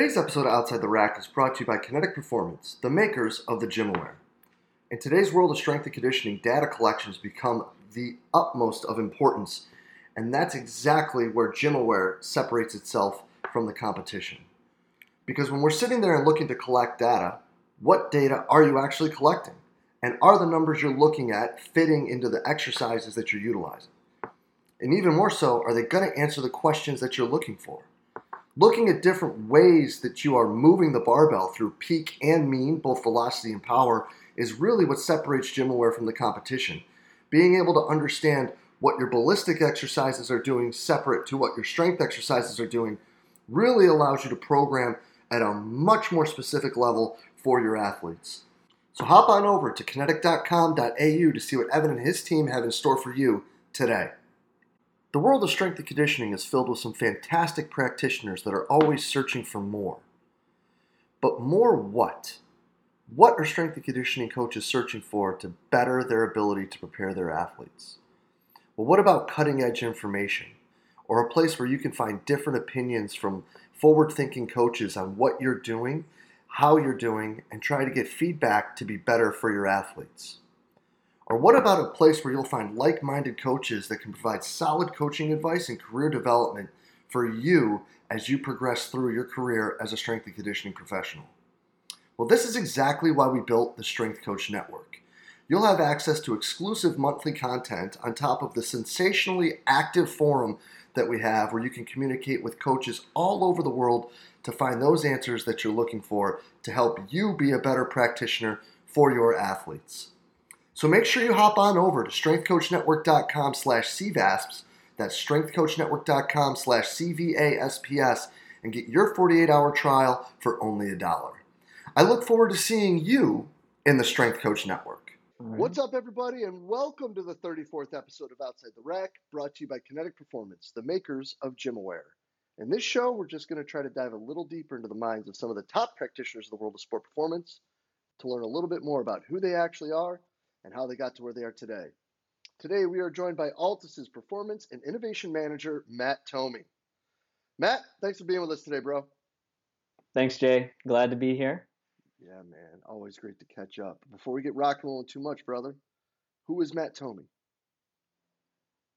Today's episode of Outside the Rack is brought to you by Kinetic Performance, the makers of the GymAware. In today's world of strength and conditioning, data collections become the utmost of importance, and that's exactly where GymAware separates itself from the competition. Because when we're sitting there and looking to collect data, what data are you actually collecting? And are the numbers you're looking at fitting into the exercises that you're utilizing? And even more so, are they going to answer the questions that you're looking for? Looking at different ways that you are moving the barbell through peak and mean, both velocity and power, is really what separates GymAware from the competition. Being able to understand what your ballistic exercises are doing separate to what your strength exercises are doing really allows you to program at a much more specific level for your athletes. So hop on over to kinetic.com.au to see what Evan and his team have in store for you today. The world of strength and conditioning is filled with some fantastic practitioners that are always searching for more. But more what? What are strength and conditioning coaches searching for to better their ability to prepare their athletes? Well, what about cutting edge information? Or a place where you can find different opinions from forward thinking coaches on what you're doing, how you're doing, and try to get feedback to be better for your athletes? Or what about a place where you'll find like minded coaches that can provide solid coaching advice and career development for you as you progress through your career as a strength and conditioning professional? Well, this is exactly why we built the Strength Coach Network. You'll have access to exclusive monthly content on top of the sensationally active forum that we have where you can communicate with coaches all over the world to find those answers that you're looking for to help you be a better practitioner for your athletes. So make sure you hop on over to strengthcoachnetwork.com slash CVASPS, that's strengthcoachnetwork.com slash CVASPS, and get your 48-hour trial for only a dollar. I look forward to seeing you in the Strength Coach Network. What's up, everybody, and welcome to the 34th episode of Outside the Rack, brought to you by Kinetic Performance, the makers of GymAware. In this show, we're just going to try to dive a little deeper into the minds of some of the top practitioners of the world of sport performance to learn a little bit more about who they actually are and how they got to where they are today. Today, we are joined by Altis's Performance and Innovation Manager, Matt Thome. Matt, thanks for being with us today, bro. Thanks, Jay. Glad to be here. Yeah, man. Always great to catch up. Before we get rock and rolling too much, brother, who is Matt Thome?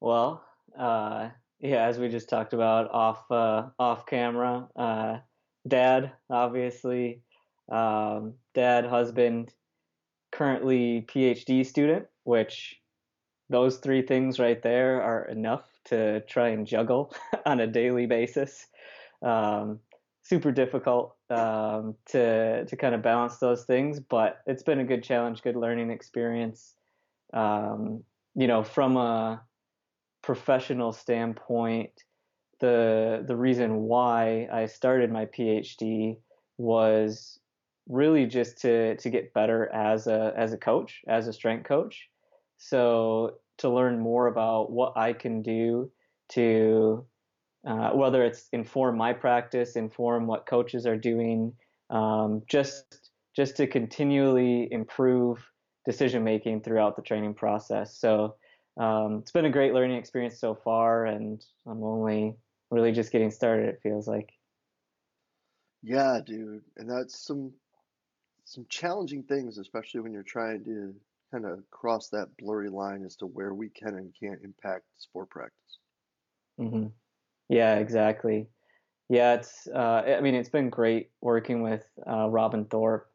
Well, uh, yeah, as we just talked about off uh, off camera, uh, dad, obviously, um, dad, husband, currently PhD student, which those three things right there are enough to try and juggle on a daily basis. Um, super difficult um, to to kind of balance those things, but it's been a good challenge, good learning experience. Um, you know, from a professional standpoint, the the reason why I started my PhD was really just to to get better as a as a coach, as a strength coach. So to learn more about what I can do to uh, whether it's inform my practice, inform what coaches are doing, um, just just to continually improve decision making throughout the training process. So um, it's been a great learning experience so far, and I'm only really just getting started. It feels like. Yeah, dude, and that's some some challenging things, especially when you're trying to kind of cross that blurry line as to where we can and can't impact sport practice. Mm-hmm. Yeah, exactly. Yeah, it's. Uh, I mean, it's been great working with uh, Robin Thorpe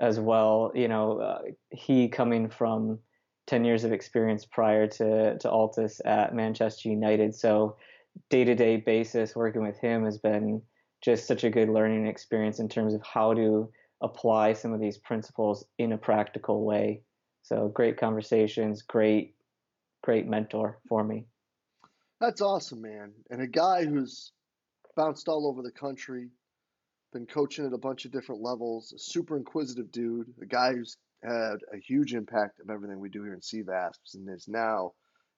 as well. You know, uh, he coming from ten years of experience prior to to Altis at Manchester United, so day to day basis working with him has been just such a good learning experience in terms of how to apply some of these principles in a practical way. So great conversations, great, great mentor for me. That's awesome, man. And a guy who's bounced all over the country, been coaching at a bunch of different levels, a super inquisitive dude, a guy who's had a huge impact of everything we do here in CVASPS and is now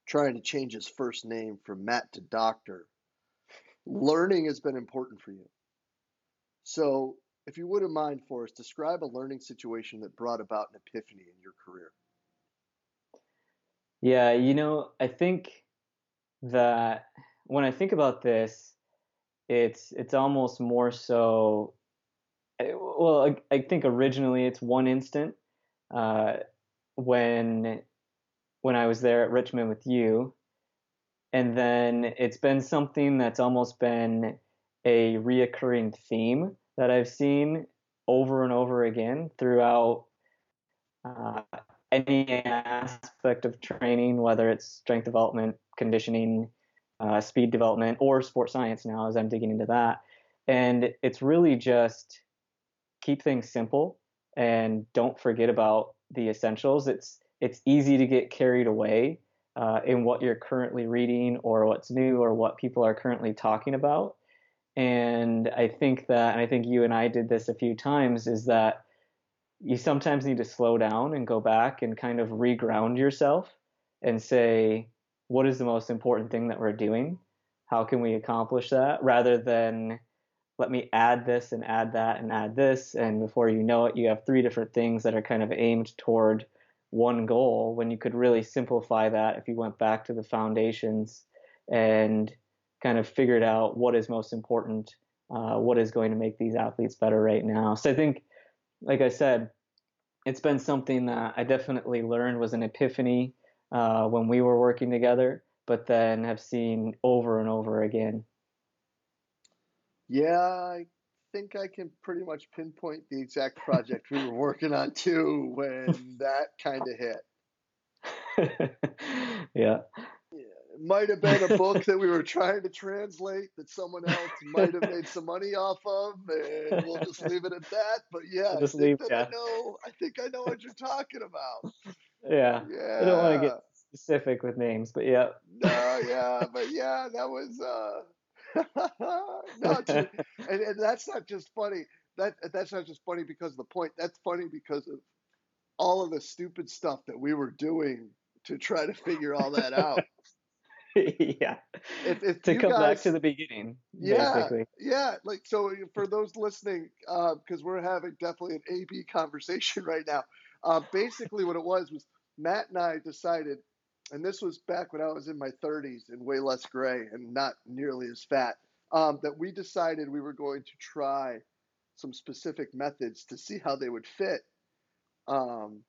trying to change his first name from Matt to Doctor. Learning has been important for you. So, if you wouldn't mind for us, describe a learning situation that brought about an epiphany in your career. Yeah, you know, I think that when I think about this, it's it's almost more so. Well, I, I think originally it's one instant uh, when when I was there at Richmond with you, and then it's been something that's almost been a reoccurring theme that I've seen over and over again throughout uh, any aspect of training, whether it's strength development, conditioning, uh, speed development, or sports science now as I'm digging into that. And it's really just keep things simple and don't forget about the essentials. It's it's easy to get carried away uh, in what you're currently reading or what's new or what people are currently talking about. And I think that, and I think you and I did this a few times, is that you sometimes need to slow down and go back and kind of reground yourself and say, what is the most important thing that we're doing? How can we accomplish that? Rather than let me add this and add that and add this. And before you know it, you have three different things that are kind of aimed toward one goal when you could really simplify that if you went back to the foundations and kind of figured out what is most important, uh, what is going to make these athletes better right now. So I think like I said, it's been something that I definitely learned was an epiphany uh, when we were working together, but then have seen over and over again. Yeah, I think I can pretty much pinpoint the exact project we were working on too when that kind of hit. yeah might have been a book that we were trying to translate that someone else might have made some money off of, and we'll just leave it at that. But yeah, just I leave, yeah. I know. I think I know what you're talking about. Yeah. Yeah. I don't want to get specific with names, but yeah. no, yeah, but yeah, that was. uh no, and, and that's not just funny. That that's not just funny because of the point. That's funny because of all of the stupid stuff that we were doing to try to figure all that out. yeah. If, if to come guys, back to the beginning. Yeah. Basically. Yeah. Like, so for those listening, because uh, we're having definitely an AB conversation right now. Uh, basically, what it was was Matt and I decided, and this was back when I was in my 30s and way less gray and not nearly as fat, um, that we decided we were going to try some specific methods to see how they would fit. Um,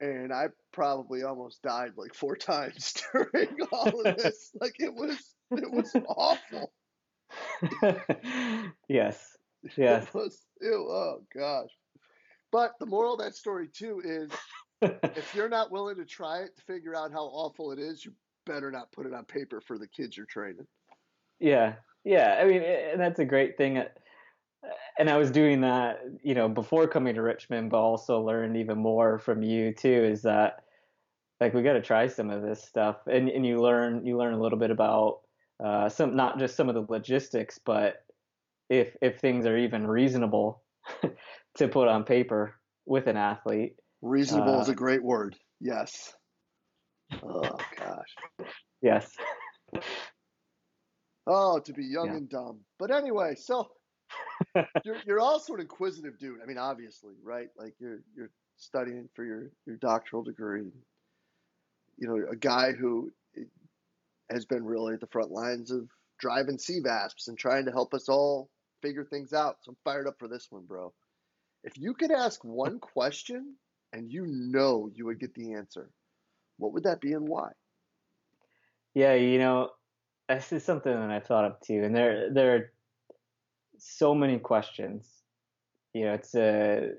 and I probably almost died like four times during all of this. like it was, it was awful. yes, yes. It was. It, oh gosh. But the moral of that story too is, if you're not willing to try it to figure out how awful it is, you better not put it on paper for the kids you're training. Yeah, yeah. I mean, and that's a great thing uh, and I was doing that, you know, before coming to Richmond, but also learned even more from you too. Is that like we got to try some of this stuff, and and you learn you learn a little bit about uh, some not just some of the logistics, but if if things are even reasonable to put on paper with an athlete. Reasonable uh, is a great word. Yes. Oh gosh. Yes. oh, to be young yeah. and dumb. But anyway, so you're you're also an inquisitive dude. I mean, obviously, right? Like you're you're studying for your your doctoral degree. You know, a guy who eh, has been really at the front lines of driving sea CVASPS and trying to help us all figure things out. So I'm fired up for this one, bro. If you could ask one question and you know you would get the answer, what would that be and why? Yeah, you know, this is something that I've thought up too, and there there are so many questions. You know, it's a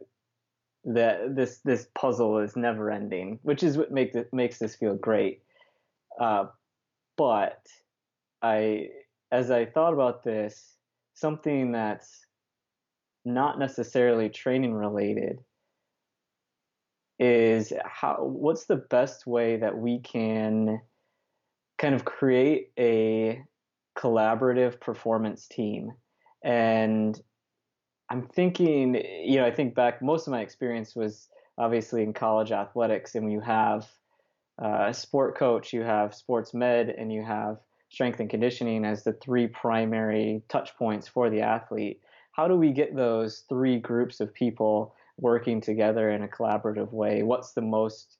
that this this puzzle is never ending, which is what makes it makes this feel great. Uh, but I, as I thought about this, something that's not necessarily training related is how what's the best way that we can kind of create a collaborative performance team and I'm thinking, you know, I think back, most of my experience was obviously in college athletics, and you have uh, a sport coach, you have sports med, and you have strength and conditioning as the three primary touch points for the athlete. How do we get those three groups of people working together in a collaborative way? What's the most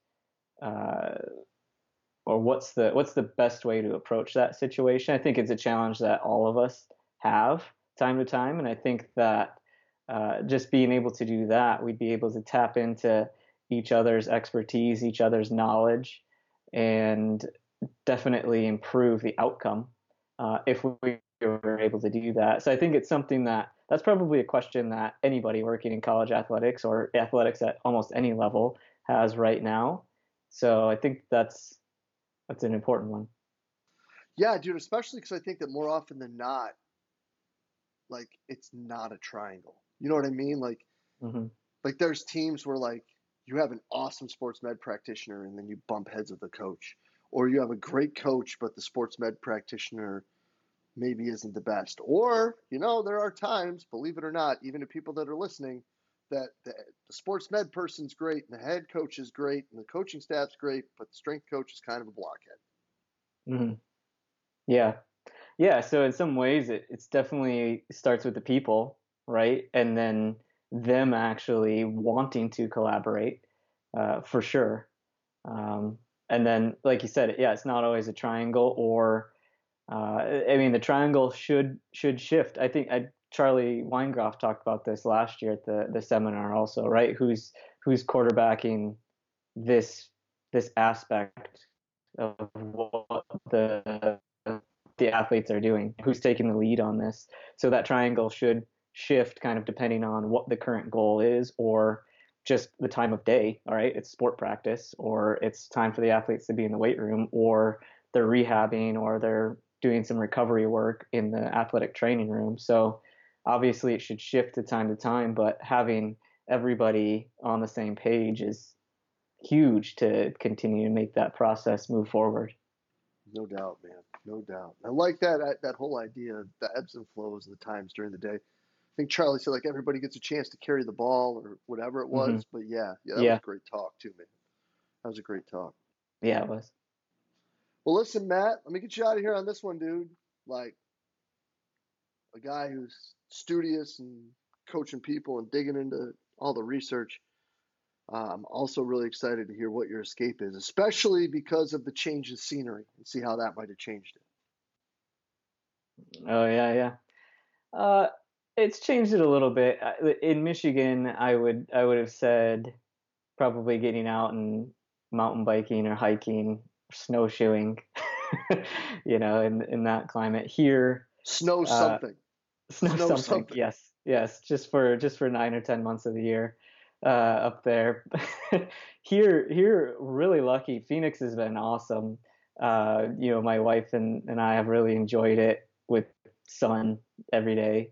uh, or what's the what's the best way to approach that situation? I think it's a challenge that all of us have time to time, and I think that uh, just being able to do that, we'd be able to tap into each other's expertise, each other's knowledge, and definitely improve the outcome uh, if we were able to do that. So I think it's something that that's probably a question that anybody working in college athletics or athletics at almost any level has right now. So I think that's that's an important one. Yeah, dude, especially because I think that more often than not, like it's not a triangle. You know what I mean? Like, mm-hmm. like there's teams where like you have an awesome sports med practitioner and then you bump heads with the coach, or you have a great coach but the sports med practitioner maybe isn't the best. Or you know there are times, believe it or not, even to people that are listening, that the, the sports med person's great and the head coach is great and the coaching staff's great, but the strength coach is kind of a blockhead. Mm-hmm. Yeah, yeah. So in some ways, it it's definitely starts with the people, right? And then them actually wanting to collaborate, uh, for sure. Um, and then, like you said, yeah, it's not always a triangle or. Uh, I mean, the triangle should should shift. I think I Charlie Weingroff talked about this last year at the the seminar also, right? Who's who's quarterbacking this this aspect of what the the athletes are doing, who's taking the lead on this. So that triangle should shift kind of depending on what the current goal is or just the time of day. All right, it's sport practice, or it's time for the athletes to be in the weight room, or they're rehabbing, or they're doing some recovery work in the athletic training room. So obviously it should shift to time to time, but having everybody on the same page is huge to continue to make that process move forward. No doubt, man. No doubt. I like that that whole idea, of the ebbs and flows of the times during the day. I think Charlie said like everybody gets a chance to carry the ball or whatever it was. Mm-hmm. But yeah, yeah, that yeah. was a great talk too, man. That was a great talk. Yeah, it was. Well, listen, Matt, let me get you out of here on this one, dude. Like a guy who's studious and coaching people and digging into all the research. Uh, I'm also really excited to hear what your escape is, especially because of the change in scenery and see how that might have changed it. Oh yeah, yeah. Uh, it's changed it a little bit. In Michigan, I would I would have said probably getting out and mountain biking or hiking, snowshoeing. you know, in in that climate here. Snow uh, something. Uh, snow, snow something. something. Yes, yes. Just for just for nine or ten months of the year uh, up there. here, here, really lucky. Phoenix has been awesome. Uh, you know, my wife and, and I have really enjoyed it with sun every day.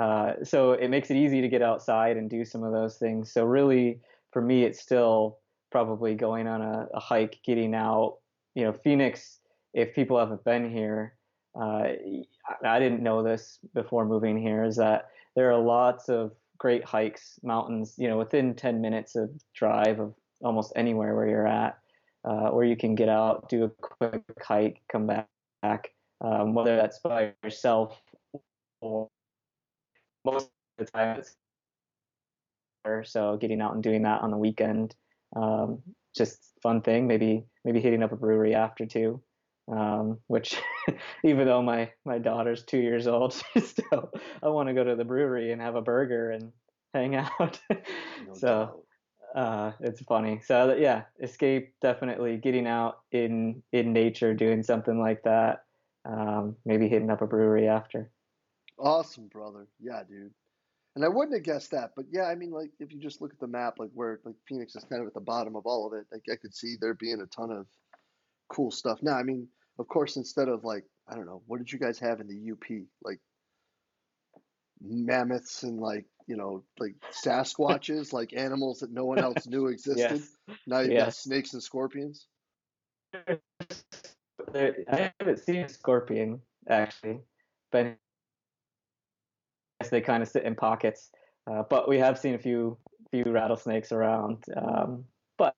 Uh, so it makes it easy to get outside and do some of those things. So really, for me, it's still probably going on a, a hike, getting out. You know, Phoenix. If people haven't been here, uh, I didn't know this before moving here. Is that there are lots of great hikes, mountains, you know, within 10 minutes of drive of almost anywhere where you're at, uh, you can get out, do a quick hike, come back, um, whether that's by yourself or most of the time it's so getting out and doing that on the weekend, um, just fun thing. Maybe maybe hitting up a brewery after too um, which even though my my daughter's two years old, still I want to go to the brewery and have a burger and hang out. no so uh, it's funny. So yeah, escape definitely getting out in in nature, doing something like that. Um, maybe hitting up a brewery after. Awesome, brother. Yeah, dude. And I wouldn't have guessed that, but yeah, I mean, like if you just look at the map, like where like Phoenix is kind of at the bottom of all of it, like I could see there being a ton of cool stuff. Now, I mean, of course, instead of like, I don't know, what did you guys have in the UP? Like mammoths and like, you know, like Sasquatches, like animals that no one else knew existed. yes. Now you've yes. got snakes and scorpions. I haven't seen a scorpion actually, but they kind of sit in pockets. Uh, but we have seen a few few rattlesnakes around. Um, but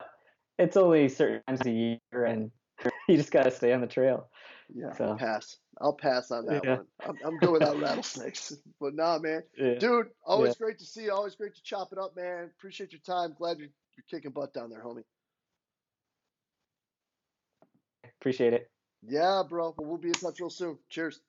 it's only certain times a year, and you just gotta stay on the trail. Yeah, so. I'll pass. I'll pass on that yeah. one. I'm, I'm good without rattlesnakes. But nah, man, yeah. dude, always yeah. great to see you. Always great to chop it up, man. Appreciate your time. Glad you're, you're kicking butt down there, homie. Appreciate it. Yeah, bro. Well, we'll be in touch real soon. Cheers.